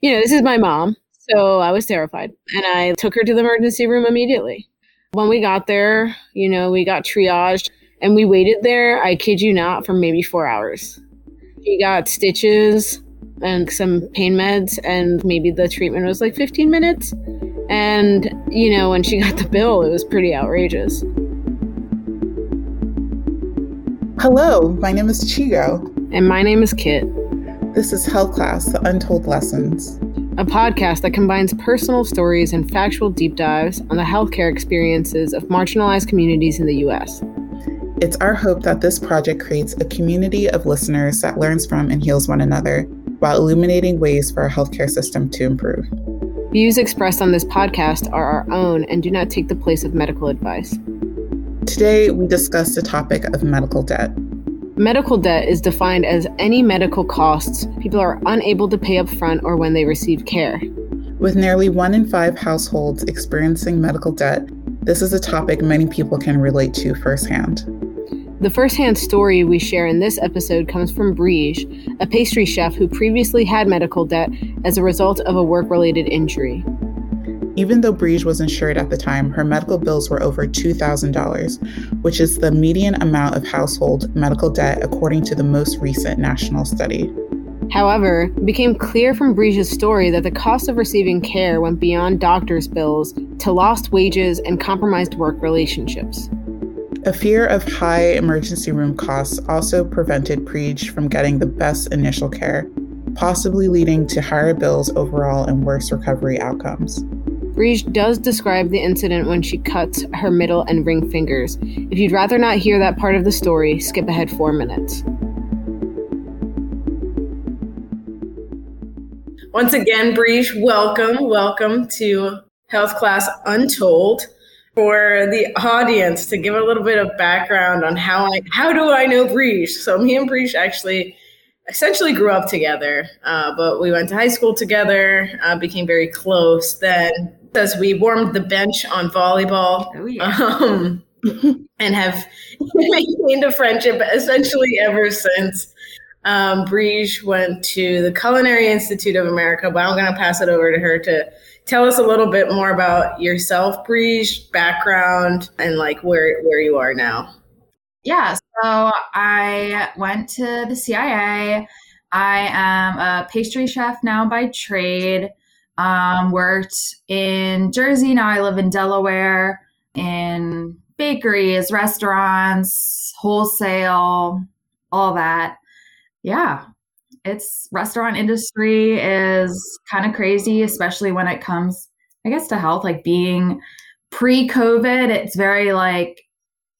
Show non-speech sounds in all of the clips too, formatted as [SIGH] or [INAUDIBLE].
you know, this is my mom. So I was terrified and I took her to the emergency room immediately. When we got there, you know, we got triaged and we waited there, I kid you not, for maybe four hours. She got stitches and some pain meds, and maybe the treatment was like 15 minutes. And, you know, when she [LAUGHS] got the bill, it was pretty outrageous. Hello, my name is Chigo. And my name is Kit. This is Health Class The Untold Lessons, a podcast that combines personal stories and factual deep dives on the healthcare experiences of marginalized communities in the U.S. It's our hope that this project creates a community of listeners that learns from and heals one another while illuminating ways for our healthcare system to improve. Views expressed on this podcast are our own and do not take the place of medical advice. Today, we discuss the topic of medical debt. Medical debt is defined as any medical costs people are unable to pay up front or when they receive care. With nearly one in five households experiencing medical debt, this is a topic many people can relate to firsthand. The firsthand story we share in this episode comes from Brige, a pastry chef who previously had medical debt as a result of a work related injury. Even though Brige was insured at the time, her medical bills were over $2,000, which is the median amount of household medical debt according to the most recent national study. However, it became clear from Brige's story that the cost of receiving care went beyond doctor's bills to lost wages and compromised work relationships. A fear of high emergency room costs also prevented Brige from getting the best initial care, possibly leading to higher bills overall and worse recovery outcomes. Brige does describe the incident when she cuts her middle and ring fingers. If you'd rather not hear that part of the story, skip ahead four minutes. Once again, Brige, welcome, welcome to Health Class Untold. For the audience, to give a little bit of background on how I how do I know Brige? So me and Brige actually essentially grew up together, uh, but we went to high school together, uh, became very close. Then as we warmed the bench on volleyball. Oh, yeah. Um, [LAUGHS] and have [LAUGHS] maintained a friendship essentially ever since. Um, Brige went to the Culinary Institute of America, but I'm going to pass it over to her to tell us a little bit more about yourself, Brige, background, and like where where you are now. Yeah, so I went to the CIA. I am a pastry chef now by trade. Um, worked in Jersey. Now I live in Delaware in bakeries, restaurants, wholesale, all that. Yeah, it's restaurant industry is kind of crazy, especially when it comes, I guess, to health. Like being pre-COVID, it's very like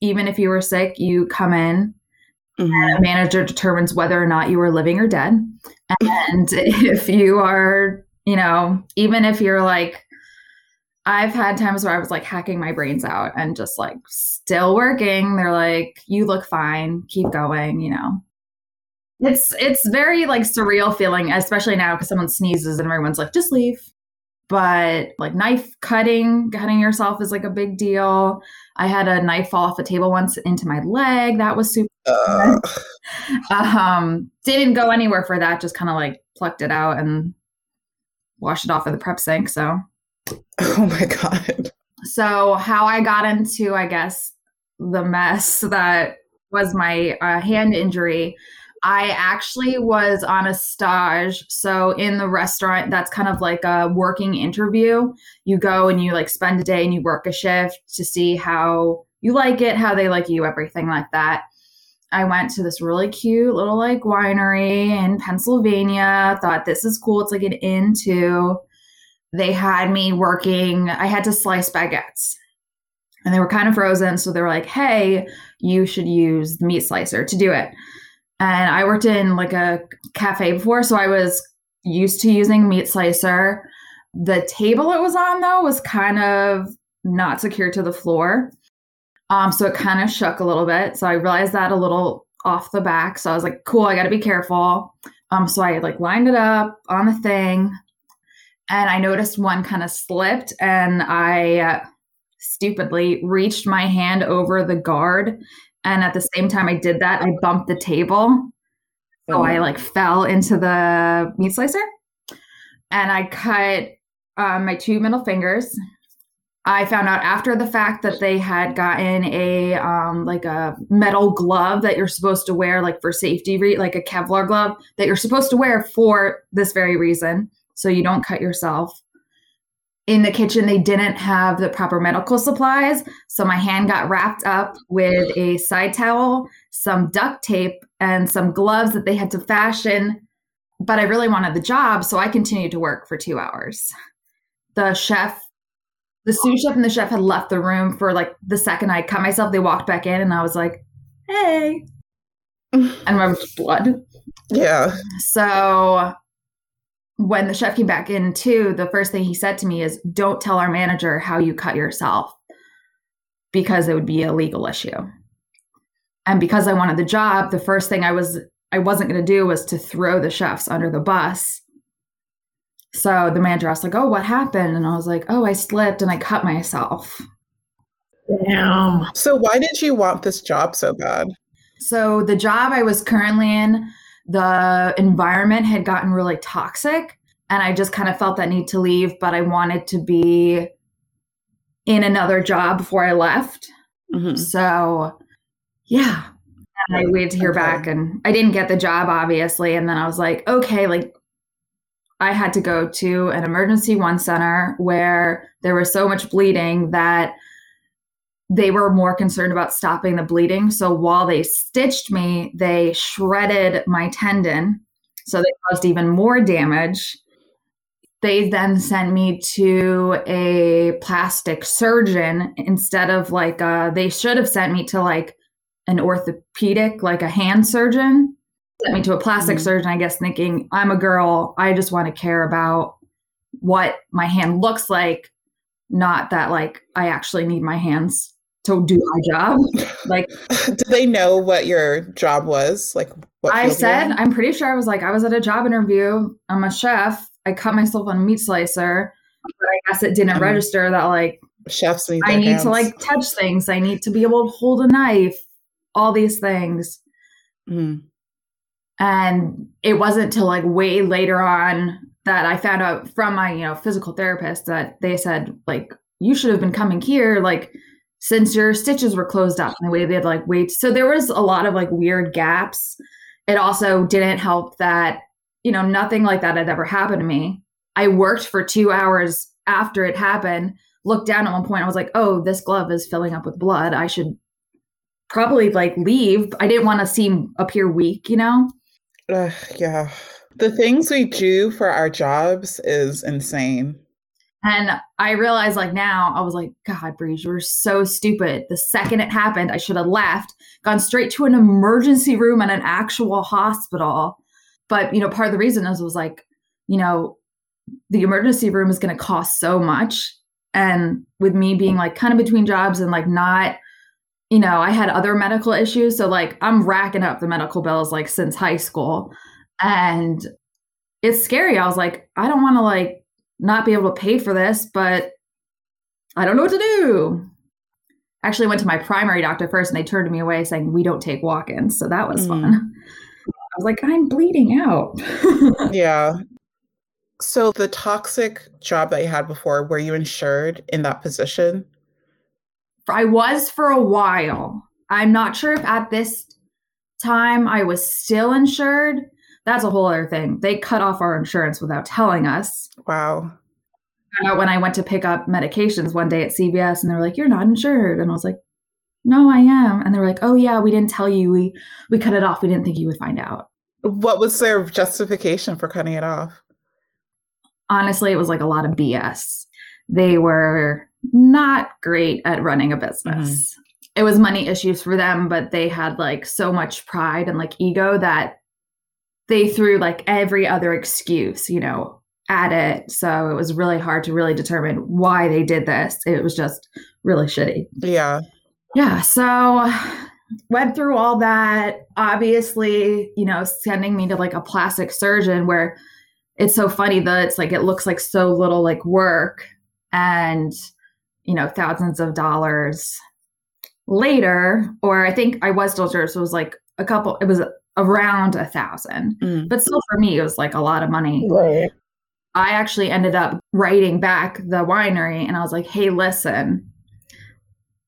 even if you were sick, you come in. Mm-hmm. And a manager determines whether or not you are living or dead. And [LAUGHS] if you are you know, even if you're like, I've had times where I was like hacking my brains out and just like still working. They're like, you look fine, keep going, you know. It's it's very like surreal feeling, especially now because someone sneezes and everyone's like, just leave. But like knife cutting, cutting yourself is like a big deal. I had a knife fall off a table once into my leg. That was super. Uh. [LAUGHS] um, didn't go anywhere for that. Just kind of like plucked it out and wash it off of the prep sink. So, [LAUGHS] oh my God. So, how I got into, I guess, the mess that was my uh, hand injury. I actually was on a stage. So, in the restaurant, that's kind of like a working interview. You go and you like spend a day and you work a shift to see how you like it, how they like you, everything like that. I went to this really cute little like winery in Pennsylvania. Thought this is cool. It's like an inn too. They had me working, I had to slice baguettes and they were kind of frozen. So they were like, hey, you should use the meat slicer to do it. And I worked in like a cafe before. So I was used to using meat slicer. The table it was on though was kind of not secure to the floor. Um, so it kind of shook a little bit. So I realized that a little off the back. So I was like, cool, I got to be careful. Um, so I like lined it up on the thing and I noticed one kind of slipped and I uh, stupidly reached my hand over the guard. And at the same time I did that, I bumped the table. So I like fell into the meat slicer. and I cut um, my two middle fingers. I found out after the fact that they had gotten a um, like a metal glove that you're supposed to wear, like for safety, re- like a Kevlar glove that you're supposed to wear for this very reason, so you don't cut yourself. In the kitchen, they didn't have the proper medical supplies, so my hand got wrapped up with a side towel, some duct tape, and some gloves that they had to fashion. But I really wanted the job, so I continued to work for two hours. The chef the sous chef and the chef had left the room for like the second I cut myself. They walked back in, and I was like, "Hey," and remember blood. Yeah. So when the chef came back in too, the first thing he said to me is, "Don't tell our manager how you cut yourself, because it would be a legal issue." And because I wanted the job, the first thing I was I wasn't going to do was to throw the chefs under the bus so the manager asked, like, oh, what happened? And I was like, oh, I slipped and I cut myself. Damn. So why did you want this job so bad? So the job I was currently in, the environment had gotten really toxic. And I just kind of felt that need to leave, but I wanted to be in another job before I left. Mhm. So, yeah. And I waited to hear Okay. back, and I didn't get the job, obviously. And then I was like, okay, like I had to go to an emergency one center where there was so much bleeding that they were more concerned about stopping the bleeding. So while they stitched me, they shredded my tendon. So they caused even more damage. They then sent me to a plastic surgeon instead of like, uh, they should have sent me to like an orthopedic, like a hand surgeon. Sent me to a plastic Mhm. surgeon, I guess, thinking I'm a girl. I just want to care about what my hand looks like, not that like I actually need my hands to do my job. [LAUGHS] Like Did they know what your job was? Like what I field you were said. I'm pretty sure I was like, I was at a job interview. I'm a chef. I cut myself on a meat slicer, but I guess it didn't Mhm. register that like chefs need I need hands. to like touch things. I need to be able to hold a knife, all these things. Mhm. And it wasn't till like way later on that I found out from my, you know, physical therapist that they said, like, you should have been coming here, like, since your stitches were closed up and the way they'd like wait. So there was a lot of like weird gaps. It also didn't help that, you know, nothing like that had ever happened to me. I worked for two hours after it happened, looked down at one point, I was like, oh, this glove is filling up with blood. I should probably like leave. I didn't want to seem appear weak, you know? Ugh, yeah. The things we do for our jobs is insane. And I realized like now, I was like, God, Breeze, you were so stupid. The second it happened, I should have left, gone straight to an emergency room at an actual hospital. But, you know, part of the reason is was like, you know, the emergency room is going to cost so much. And with me being like kind of between jobs and like not, you know, I had other medical issues. So like I'm racking up the medical bills like since high school. And it's scary. I was like, I don't want to like not be able to pay for this, but I don't know what to do. Actually went to my primary doctor first and they turned me away saying we don't take walk-ins. So that was Mm. fun. I was like, I'm bleeding out. [LAUGHS] Yeah. So the toxic job that you had before, were you insured in that position? I was for a while. I'm not sure if at this time I was still insured. That's a whole other thing. They cut off our insurance without telling us. Wow. when I went to pick up medications one day at CVS and they were like, You're not insured. And I was like, No, I am. And they were like, Oh yeah, we didn't tell you. We we cut it off. We didn't think you would find out. What was their justification for cutting it off? Honestly, it was like a lot of BS. They were not great at running a mm-hmm. business. It was money issues for them, but they had like so much pride and like ego that they threw like every other excuse, you know, at it. So it was really hard to really determine why they did this. It was just really shitty. Yeah. yeah so went through all that obviously you know sending me to like a plastic surgeon where it's so funny that it's like it looks like so little like work and you know thousands of dollars later or i think i was still sure so it was like a couple it was around a thousand Mm. but still for me it was like a lot of money Right. I actually ended up writing back the winery and I was like, hey, listen,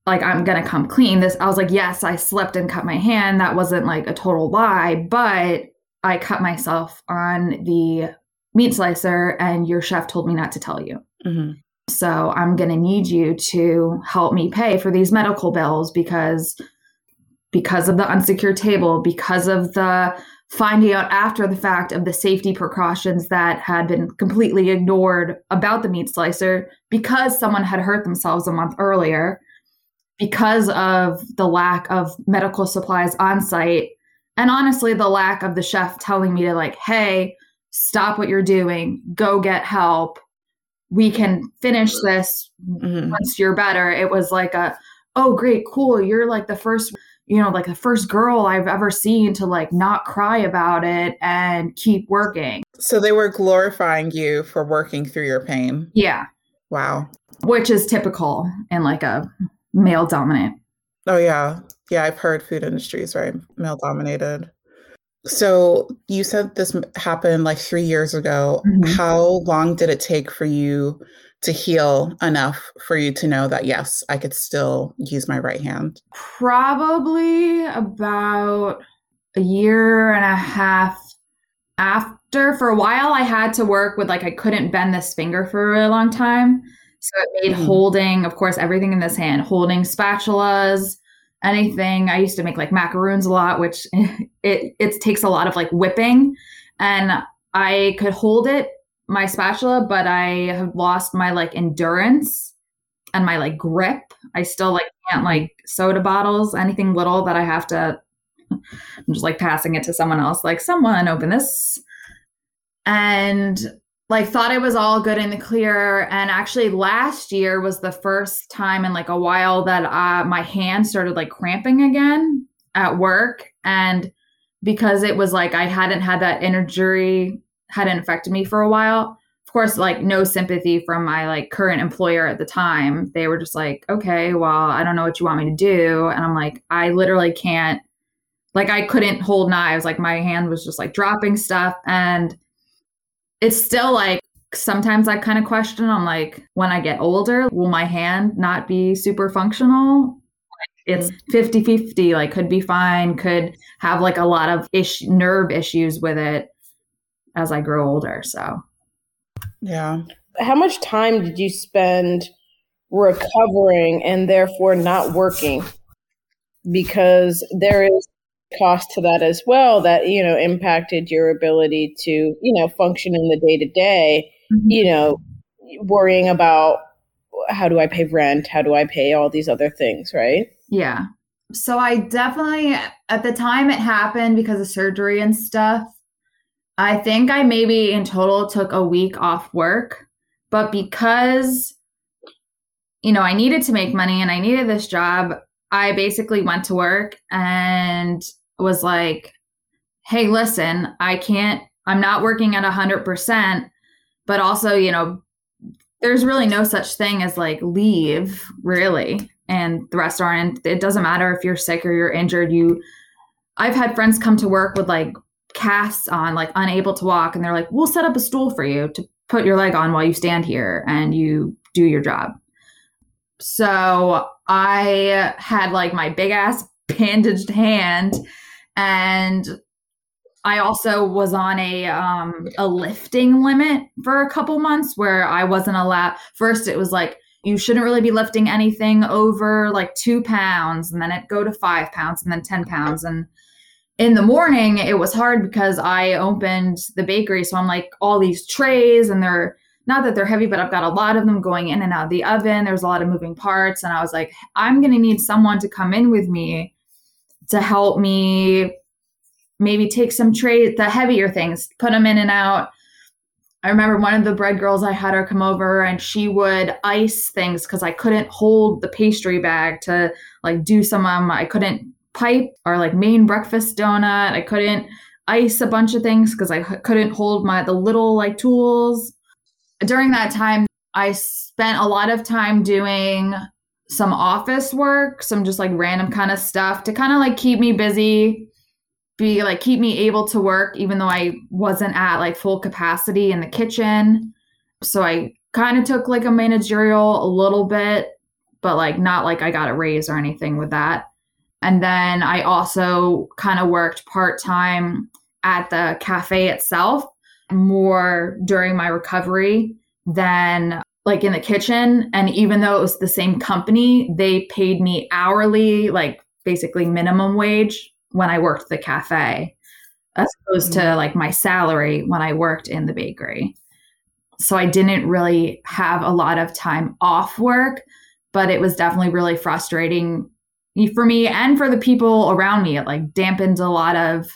like I'm gonna come clean. This I was like, yes, I slipped and cut my hand. That wasn't like a total lie, but I cut myself on the meat slicer and your chef told me not to tell you. Mm-hmm. So I'm gonna need you to help me pay for these medical bills because because of the unsecured table, because of the finding out after the fact of the safety precautions that had been completely ignored about the meat slicer because someone had hurt themselves a month earlier because of the lack of medical supplies on site and honestly the lack of the chef telling me to like hey stop what you're doing. Go get help we can finish this mm-hmm. once you're better it was like a oh great cool you're like the first you know, like the first girl I've ever seen to like not cry about it and keep working. So they were glorifying you for working through your pain. Yeah. Wow. Which is typical in like a male dominant. Oh yeah. Yeah, I've heard food industry is very male dominated. So you said this happened like 3 years ago. Mm-hmm. How long did it take for you to heal enough for you to know that yes, I could still use my right hand? Probably about a year and a half after. For a while, I had to work with like I couldn't bend this finger for a really long time. So it made mm-hmm. holding, of course, everything in this hand, holding spatulas, anything. I used to make like macaroons a lot, which [LAUGHS] it it takes a lot of like whipping. And I could hold it my spatula, but I have lost my like endurance and my like grip. I still like can't like soda bottles, anything little that I have to [LAUGHS] I'm just like passing it to someone else, like someone open this. And like thought it was all good in the clear. And actually last year was the first time in like a while that uh, my hand started like cramping again at work. And because it was like I hadn't had that injury hadn't affected me for a while. Of course, like no sympathy from my like current employer at the time. They were just like, okay, well, I don't know what you want me to do. And I'm like, I literally can't, like, I couldn't hold knives. Like, my hand was just like dropping stuff. And it's still like, sometimes I kind of question, I'm like, when I get older, will my hand not be super functional? it's 50 mm. 50 like could be fine could have like a lot of ish nerve issues with it as I grow older. So, yeah. How much time did you spend recovering and therefore not working? Because there is cost to that as well that you know impacted your ability to you know function in the day to day you know worrying about how do i pay rent? How do i pay all these other things right? Yeah. So i definitely at the time it happened because of surgery and stuff I think I maybe in total took a week off work, but because you know, I needed to make money and I needed this job, I basically went to work and was like, "Hey, listen, I can't I'm not working at 100%, but also, you know, there's really no such thing as like leave, really. And the restaurant, it doesn't matter if you're sick or you're injured. You, I've had friends come to work with like casts on, like unable to walk, and they're like, "We'll set up a stool for you to put your leg on while you stand here and you do your job." So I had like my big ass [LAUGHS] bandaged hand, and I also was on a um, a lifting limit for a couple months where I wasn't allowed. First, it was like you shouldn't really be lifting anything over like two pounds, and then it go to five pounds, and then ten pounds, and in the morning it was hard because I opened the bakery. So I'm like all these trays and they're not that they're heavy, but I've got a lot of them going in and out of the oven. There's a lot of moving parts. And I was like, I'm going to need someone to come in with me to help me maybe take some trays, the heavier things, put them in and out. I remember one of the bread girls, I had her come over and she would ice things because I couldn't hold the pastry bag to like do some um I couldn't pipe or like main breakfast donut. I couldn't ice a bunch of things because I couldn't hold my the little like tools. During that time, I spent a lot of time doing some office work, some just like random kind of stuff to kind of like keep me busy be like keep me able to work even though I wasn't at like full capacity in the kitchen. So I kind of took like a managerial a little bit, but like not like I got a raise or anything with that. And then I also kind of worked part time at the cafe itself more during my recovery than like in the kitchen. And even though it was the same company, they paid me hourly, like basically minimum wage when I worked the cafe, as opposed mm-hmm. to like my salary when I worked in the bakery. So I didn't really have a lot of time off work, but it was definitely really frustrating for me and for the people around me. It like dampened a lot of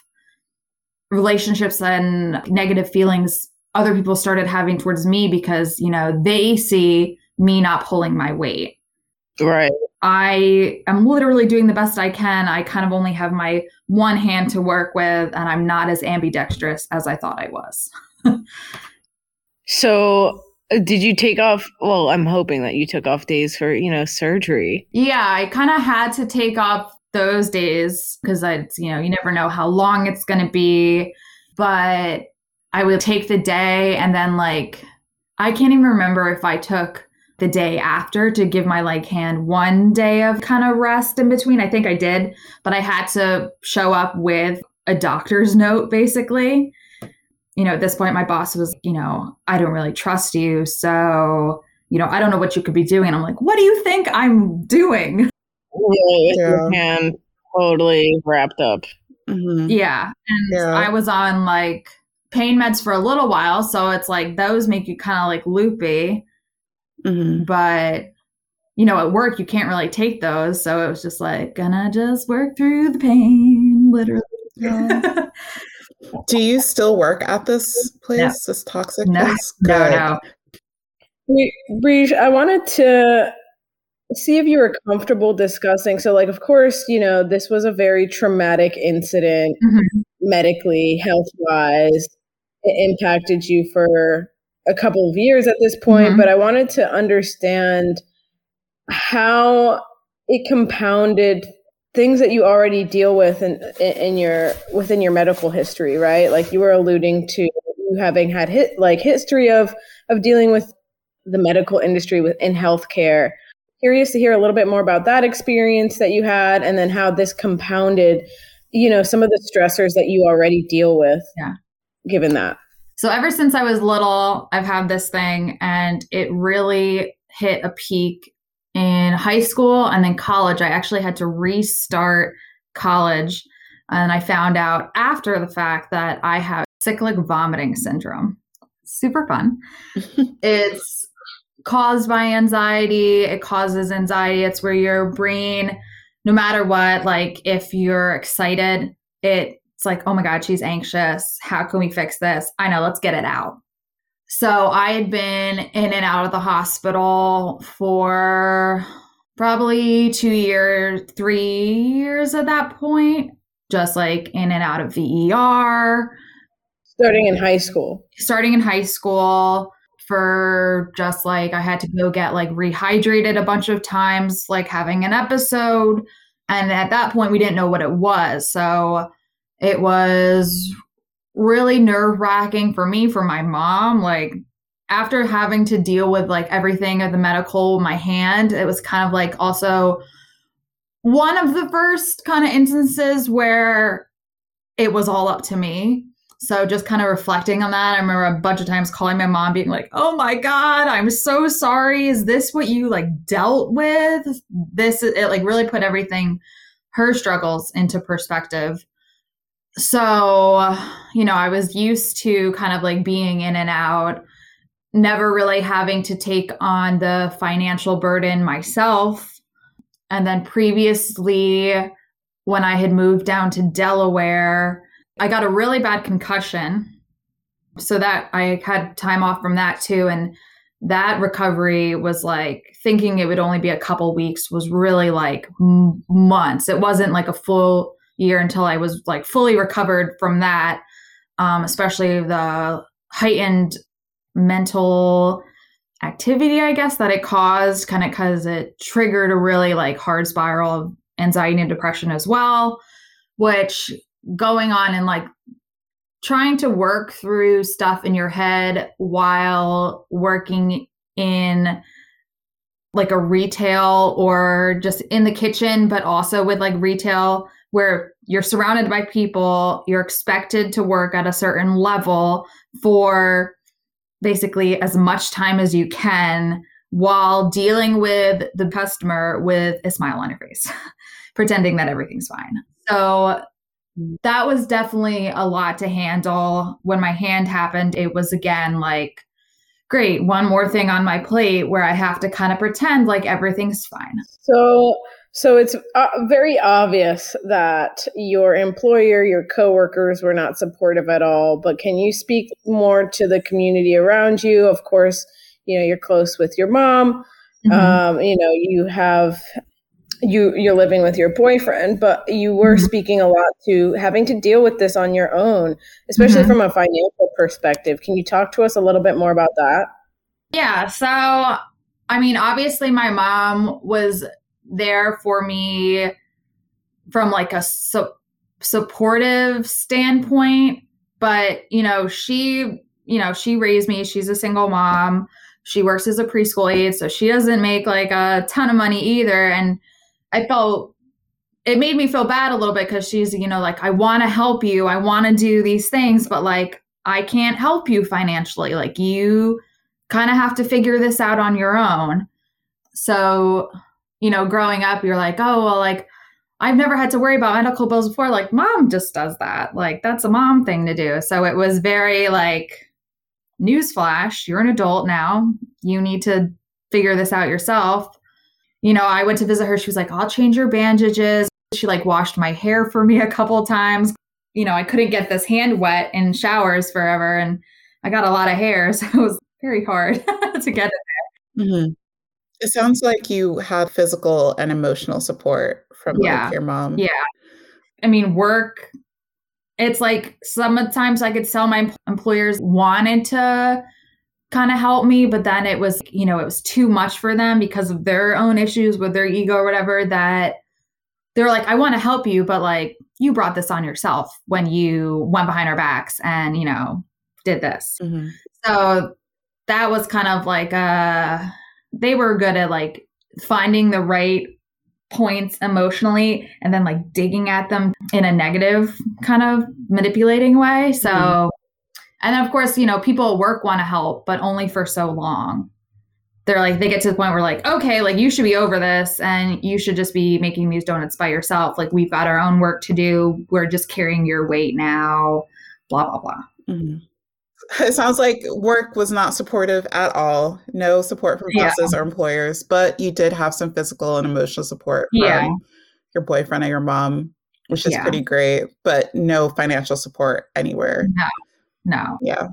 relationships and negative feelings other people started having towards me because, you know, they see me not pulling my weight. Right. I am literally doing the best I can. I kind of only have my one hand to work with, and I'm not as ambidextrous as I thought I was. so, uh, did you take off? Well, I'm hoping that you took off days for, you know, surgery. Yeah, I kind of had to take off those days because I, you know, you never know how long it's going to be. But I would take the day and then like I can't even remember if I took the day after to give my like hand one day of kind of rest in between. I think I did, but I had to show up with a doctor's note basically. You know, at this point my boss was, you know, I don't really trust you, so you know, I don't know what you could be doing. And I'm like, what do you think I'm doing? Yeah, your hand totally wrapped up. Mm-hmm. Yeah. And yeah. I was on like pain meds for a little while. So it's like those make you kind of like loopy. Mm-hmm. But, you know, at work, you can't really take those. So it was just like, gonna just work through the pain, literally. Yeah. [LAUGHS] Do you still work at this place, no. this toxic no. place? No, no. Breege, I wanted to see if you were comfortable discussing. So, like, of course, you know, this was a very traumatic incident mm-hmm. medically, health wise it impacted you for a couple of years at this point, mm-hmm. but I wanted to understand how it compounded things that you already deal with in, in your within your medical history, right? Like you were alluding to you having had hit like history of of dealing with the medical industry within healthcare. Curious to hear a little bit more about that experience that you had and then how this compounded, you know, some of the stressors that you already deal with. Yeah given that? So ever since I was little, I've had this thing and it really hit a peak in high school and then college. I actually had to restart college and I found out after the fact that I have cyclic vomiting syndrome. Super fun. [LAUGHS] it's caused by anxiety. It causes anxiety. It's where your brain, no matter what, like if you're excited, it it's like, oh my God, she's anxious. How can we fix this? I know, let's get it out. So I had been in and out of the hospital for probably two years, three years at that point, just like in and out of the ER. Starting in high school. Starting in high school for just like I had to go get like rehydrated a bunch of times, like having an episode. And at that point, we didn't know what it was. So it was really nerve wracking for me, for my mom. Like, after having to deal with like everything at the medical, my hand, it was kind of like also one of the first kind of instances where it was all up to me. So just kind of reflecting on that, I remember a bunch of times calling my mom being like, "Oh my god, I'm so sorry. Is this what you like dealt with?" This it like really put everything her struggles into perspective so, you know, I was used to kind of like being in and out, never really having to take on the financial burden myself. And then previously, when I had moved down to Delaware, I got a really bad concussion. So that I had time off from that too. And that recovery was like thinking it would only be a couple weeks was really like m- months. It wasn't like a full year until I was like fully recovered from that, um, especially the heightened mental activity, I guess, that it caused, kind of because it triggered a really like hard spiral of anxiety and depression as well, which going on and like trying to work through stuff in your head while working in like a retail or just in the kitchen, but also with like retail where you're surrounded by people, you're expected to work at a certain level for basically as much time as you can while dealing with the customer with a smile on your face, [LAUGHS] pretending that everything's fine. So that was definitely a lot to handle. When my hand happened, it was again like, great, one more thing on my plate where I have to kind of pretend like everything's fine. So, so it's uh, very obvious that your employer, your coworkers were not supportive at all. But can you speak more to the community around you? Of course, you know you're close with your mom. Mm-hmm. Um, you know you have you you're living with your boyfriend but you were mm-hmm. speaking a lot to having to deal with this on your own especially mm-hmm. from a financial perspective can you talk to us a little bit more about that yeah so i mean obviously my mom was there for me from like a su- supportive standpoint but you know she you know she raised me she's a single mom she works as a preschool aide so she doesn't make like a ton of money either and I felt it made me feel bad a little bit because she's, you know, like, I want to help you. I want to do these things, but like, I can't help you financially. Like, you kind of have to figure this out on your own. So, you know, growing up, you're like, oh, well, like, I've never had to worry about medical bills before. Like, mom just does that. Like, that's a mom thing to do. So it was very like, newsflash, you're an adult now. You need to figure this out yourself you know, I went to visit her. She was like, I'll change your bandages. She like washed my hair for me [LAUGHS] a couple times. You know, I couldn't get this hand wet in showers forever. And I got a lot of hair. [LAUGHS] So it was very hard [LAUGHS] to get it there. Mm-hmm. It sounds like you had physical and emotional support from yeah. like, your mom. Yeah. I mean, work, it's like sometimes I could tell my employers wanted to kind of help me but then it was you know it was too much for them because of their own issues with their ego or whatever that they're like i want to help you but like you brought this on yourself when you went behind our backs and you know did this mm-hmm. so that was kind of like uh they were good at like finding the right points emotionally and then like digging at them in a negative kind of manipulating way so mm-hmm and of course, you know, people at work want to help, but only for so long. They're like, they get to the point where, like, okay, like you should be over this and you should just be making these donuts by yourself. Like, we've got our own work to do. We're just carrying your weight now, blah, blah, blah. Mm-hmm. It sounds like work was not supportive at all. No support from bosses yeah. or employers, but you did have some physical and emotional support from yeah. your boyfriend or your mom, which is yeah. pretty great, but no financial support anywhere. No. No. Yeah.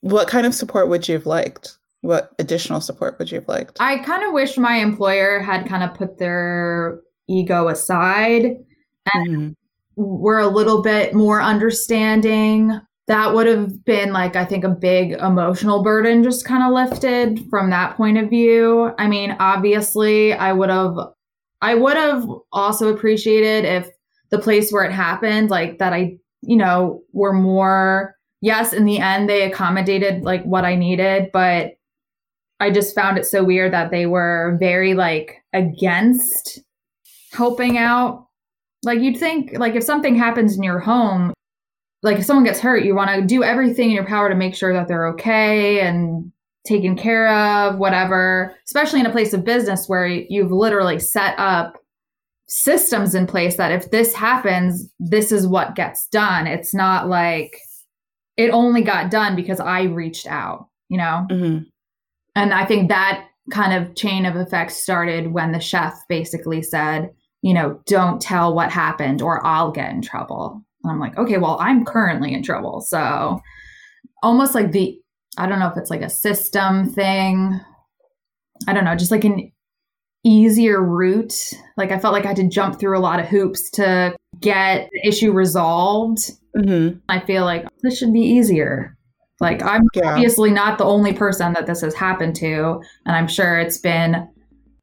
What kind of support would you have liked? What additional support would you have liked? I kind of wish my employer had kind of put their ego aside and mm-hmm. were a little bit more understanding. That would have been like, I think, a big emotional burden just kind of lifted from that point of view. I mean, obviously, I would have, I would have also appreciated if the place where it happened, like that I, you know, were more yes, in the end, they accommodated like what I needed, but I just found it so weird that they were very like against helping out. Like you'd think like if something happens in your home, like if someone gets hurt, you want to do everything in your power to make sure that they're okay and taken care of, whatever, especially in a place of business where you've literally set up systems in place that if this happens, this is what gets done. It's not like it only got done because I reached out, you know? Mm-hmm. And I think that kind of chain of effects started when the chef basically said, you know, don't tell what happened or I'll get in trouble. And I'm like, okay, well, I'm currently in trouble. So almost like the, I don't know if it's like a system thing. I don't know, just like an easier route. Like I felt like I had to jump through a lot of hoops to get the issue resolved. Mm-hmm. I feel like this should be easier. Like I'm yeah. obviously not the only person that this has happened to, and I'm sure it's been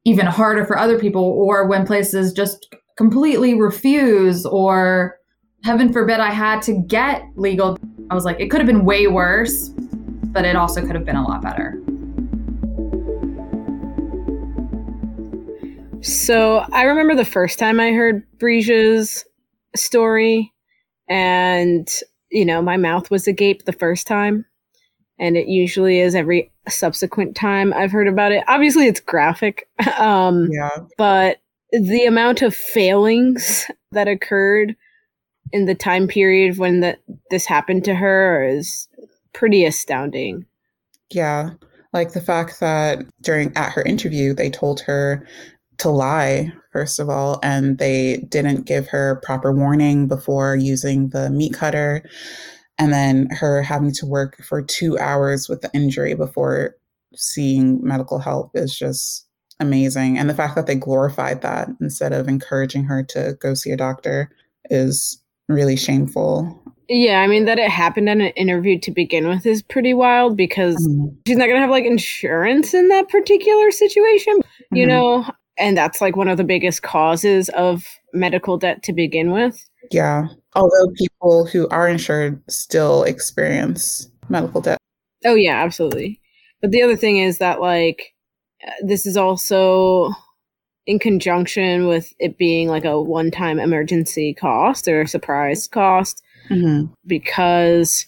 even harder for other people or when places just completely refuse or heaven forbid I had to get legal, I was like, it could have been way worse, but it also could have been a lot better. So I remember the first time I heard Breesia's story, and you know, my mouth was agape the first time, and it usually is every subsequent time I've heard about it. Obviously, it's graphic, [LAUGHS] um, Yeah. but the amount of failings that occurred in the time period when that this happened to her is pretty astounding. Yeah. Like the fact that during at her interview, they told her to lie, first of all, and they didn't give her proper warning before using the meat cutter. And then her having to work for two hours with the injury before seeing medical help is just amazing. And the fact that they glorified that instead of encouraging her to go see a doctor is really shameful. Yeah, I mean that it happened in an interview to begin with is pretty wild because Mhm. she's not gonna have like insurance in that particular situation, you Mhm. know, and that's like one of the biggest causes of medical debt to begin with. Yeah. Although people who are insured still experience medical debt. Oh yeah, absolutely. But the other thing is that like uh, this is also in conjunction with it being like a one-time emergency cost or a surprise cost Mm-hmm. because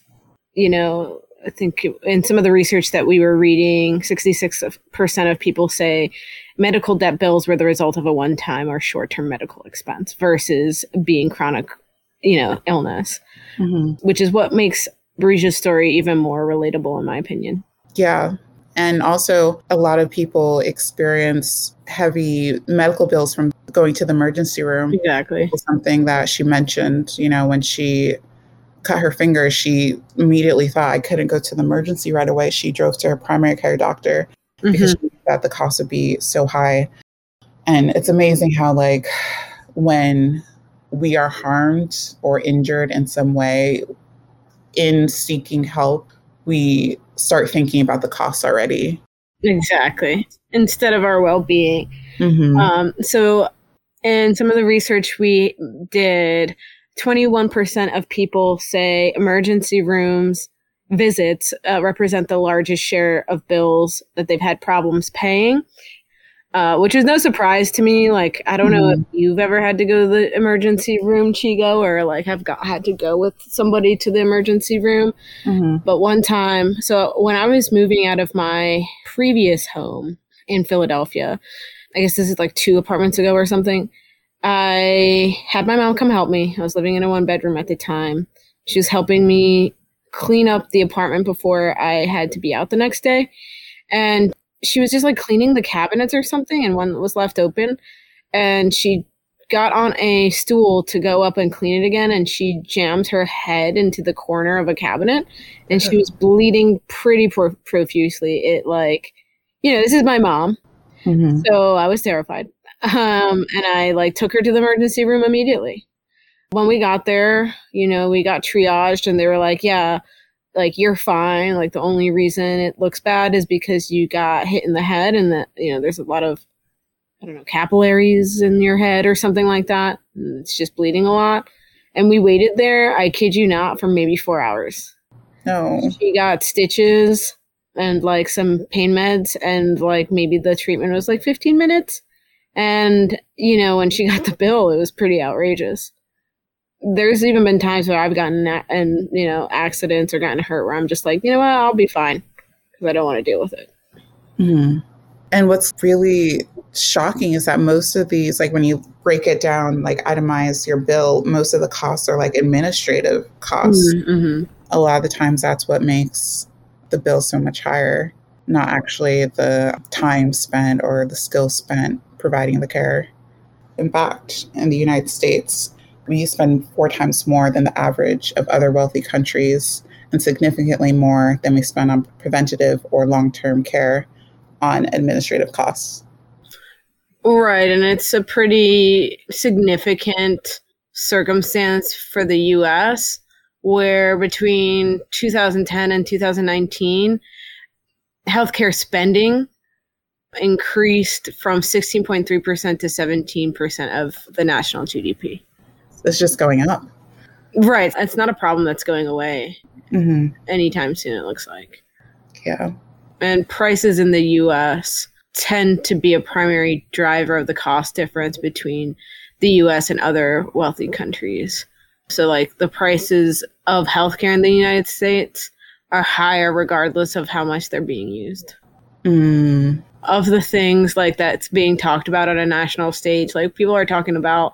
you know i think in some of the research that we were reading 66% of people say medical debt bills were the result of a one-time or short-term medical expense versus being chronic you know illness Mm-hmm. which is what makes Breesia's story even more relatable in my opinion Yeah. And also, a lot of people experience heavy medical bills from going to the emergency room. exactly Something that she mentioned, you know, when she cut her finger, she immediately thought I couldn't go to the emergency right away. She drove to her primary care doctor because mm-hmm. she knew that the cost would be so high. And it's amazing how, like, when we are harmed or injured in some way in seeking help, we start thinking about the costs already. exactly instead of our well-being Mm-hmm. Um, so, in some of the research we did, 21% of people say emergency rooms visits uh, represent the largest share of bills that they've had problems paying, uh, which is no surprise to me. Like, I don't know if you've ever had to go to the emergency room, Chigo, or like have got had to go with somebody to the emergency room. Mm-hmm. But one time, so when I was moving out of my previous home in Philadelphia, I guess this is like two apartments ago or something, I had my mom come help me. I was living in a one bedroom at the time. She was helping me clean up the apartment before I had to be out the next day. And she was just like cleaning the cabinets or something, and one was left open. And she got on a stool to go up and clean it again, and she jammed her head into the corner of a cabinet, and she was bleeding pretty pro- profusely. It like, you know, this is my mom, Mm-hmm. so I was terrified. Um, and I like took her to the emergency room immediately. When we got there, you know, we got triaged and they were like, yeah, like you're fine. Like the only reason it looks bad is because you got hit in the head and that, you know, there's a lot of, I don't know, capillaries in your head or something like that. It's just bleeding a lot. And we waited there, I kid you not, for maybe four hours No. she got stitches and like some pain meds and like maybe the treatment was like 15 minutes and you know when she got the bill it was pretty outrageous there's even been times where i've gotten and you know accidents or gotten hurt where i'm just like you know what i'll be fine because i don't want to deal with it Mm-hmm. And what's really shocking is that most of these, like when you break it down, like itemize your bill, most of the costs are like administrative costs. mm-hmm. A lot of the times, that's what makes the bill so much higher, not actually the time spent or the skill spent providing the care. In fact, in the United States, we spend four times more than the average of other wealthy countries and significantly more than we spend on preventative or long term care on administrative costs. Right, and it's a pretty significant circumstance for the US where between 2010 and 2019 healthcare spending increased from 16.3% to 17% of the national GDP. It's just going up. Right. It's not a problem that's going away mm-hmm. anytime soon, it looks like. Yeah. And prices in the US tend to be a primary driver of the cost difference between the US and other wealthy countries. So, like, the prices of healthcare in the United States are higher regardless of how much they're being used. Mm. Of the things like that's being talked about on a national stage, like people are talking about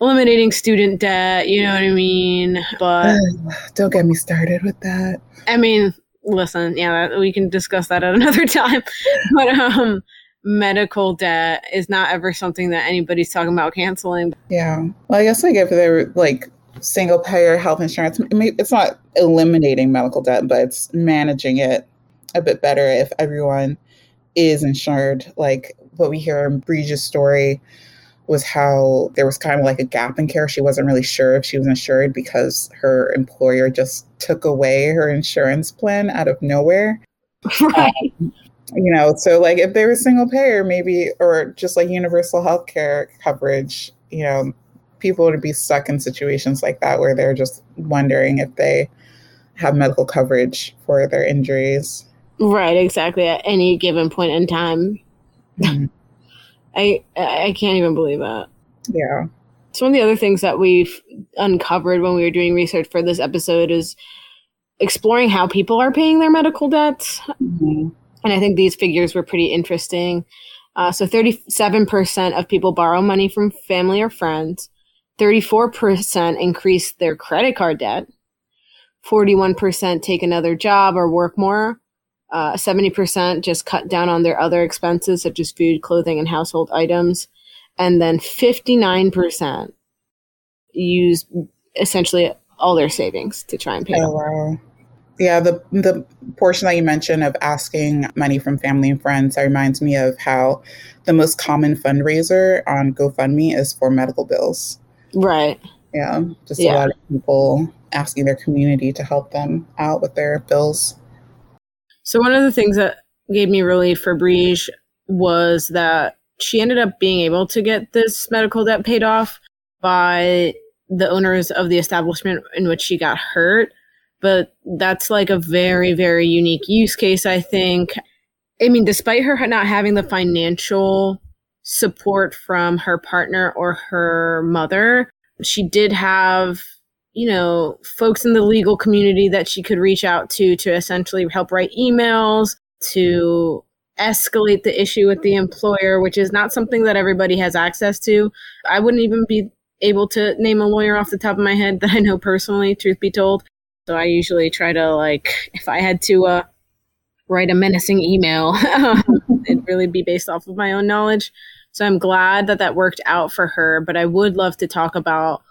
eliminating student debt, you know what I mean? But [SIGHS] don't get me started with that. I mean, listen, yeah, we can discuss that at [LAUGHS] another time. but um medical debt is not ever something that anybody's talking about canceling. Yeah. Well, I guess like if they're like single payer health insurance, it's not eliminating medical debt, but it's managing it a bit better if everyone is insured. Like what we hear in Bridget's story was how there was kind of like a gap in care. She wasn't really sure if she was insured because her employer just took away her insurance plan out of nowhere. [LAUGHS] Right. Um, you know, so like if they were single payer, maybe, or just like universal health care coverage, you know, people would be stuck in situations like that where they're just wondering if they have medical coverage for their injuries. Right, exactly. At any given point in time. Mm-hmm. [LAUGHS] I I can't even believe that. Yeah. So one of the other things that we've uncovered when we were doing research for this episode is exploring how people are paying their medical debts. Mm-hmm. And I think these figures were pretty interesting. Uh, so 37% of people borrow money from family or friends. 34% increase their credit card debt. 41% take another job or work more. Uh, 70% just cut down on their other expenses, such as food, clothing, and household items. And then 59% use essentially all their savings to try and pay. Oh, wow. Yeah, the the portion that you mentioned of asking money from family and friends that reminds me of how the most common fundraiser on GoFundMe is for medical bills. Right. Yeah, just yeah. a lot of people asking their community to help them out with their bills. So one of the things that gave me relief for Breege was that she ended up being able to get this medical debt paid off by the owners of the establishment in which she got hurt. But that's like a very very unique use case i think. I mean despite her not having the financial support from her partner or her mother she did have you know folks in the legal community that she could reach out to to essentially help write emails to escalate the issue with the employer which is not something that everybody has access to i wouldn't even be able to name a lawyer off the top of my head [LAUGHS] that i know personally truth be told so I usually try to like, if I had to uh, write a menacing email, [LAUGHS] it'd really be based off of my own knowledge. So I'm glad that that worked out for her. But I would love to talk about,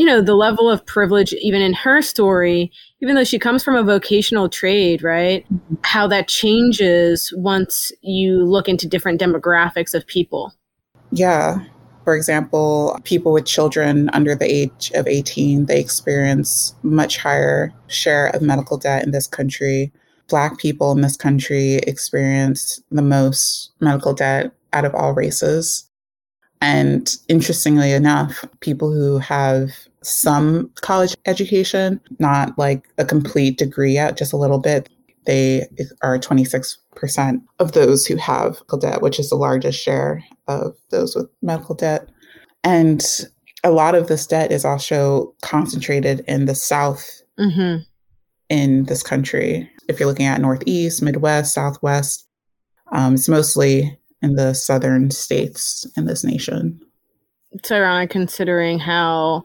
you know, the level of privilege even in her story, even though she comes from a vocational trade, right? How that changes once you look into different demographics of people. Yeah. For example, people with children under the age of 18, they experience much higher share of medical debt in this country. Black people in this country experience the most medical debt out of all races. And interestingly enough, people who have some college education, not like a complete degree yet, just a little bit, they are 26% of those who have medical debt, which is the largest share of those with medical debt. And a lot of this debt is also concentrated in the South mm-hmm. in this country. If you're looking at Northeast, Midwest, Southwest, um, it's mostly in the southern states in this nation. It's ironic considering how,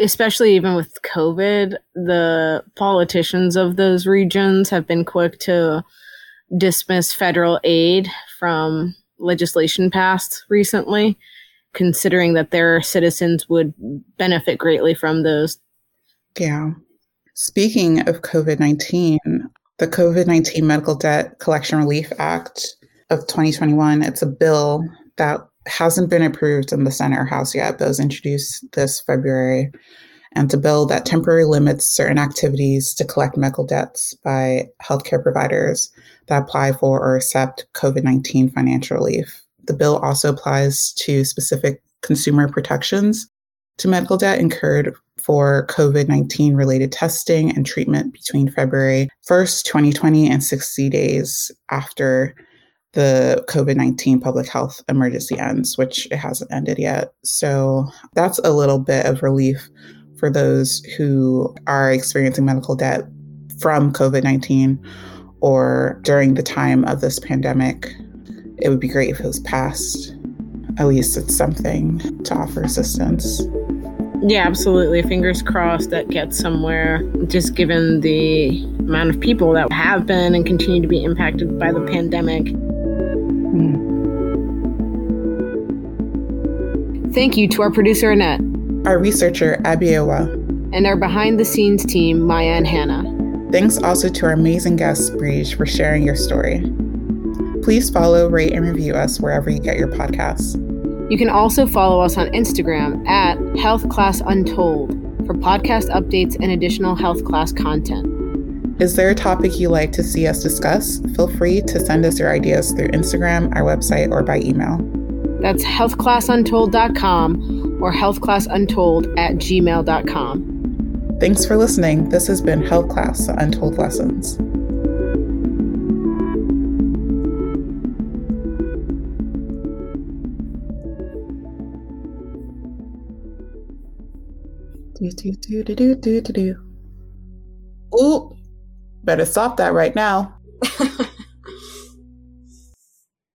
especially even with COVID, the politicians of those regions have been quick to dismiss federal aid from legislation passed recently, considering that their citizens would benefit greatly from those. Yeah. Speaking of COVID 19, the COVID 19 Medical Debt Collection Relief Act of 2021, it's a bill that hasn't been approved in the Senate or House yet, but was introduced this February. And a bill that temporarily limits certain activities to collect medical debts by healthcare providers that apply for or accept COVID 19 financial relief. The bill also applies to specific consumer protections to medical debt incurred for COVID 19 related testing and treatment between February 1st, 2020, and 60 days after the COVID 19 public health emergency ends, which it hasn't ended yet. So that's a little bit of relief for those who are experiencing medical debt from COVID 19 or during the time of this pandemic. It would be great if it was passed. At least it's something to offer assistance. Yeah, absolutely. Fingers crossed that gets somewhere, just given the amount of people that have been and continue to be impacted by the pandemic. Thank you to our producer, Annette, our researcher, Abiowa, and our behind the scenes team, Maya and Hannah. Thanks also to our amazing guest, Breege, for sharing your story. Please follow, rate, and review us wherever you get your podcasts. You can also follow us on Instagram at Health Class Untold for podcast updates and additional health class content. Is there a topic you'd like to see us discuss? Feel free to send us your ideas through Instagram, our website, or by email. That's healthclassuntold.com or healthclassuntold at gmail.com. Thanks for listening. This has been Health Class Untold Lessons. Do, do, do, do, do, do, do, do. Ooh, better stop that right now. [LAUGHS]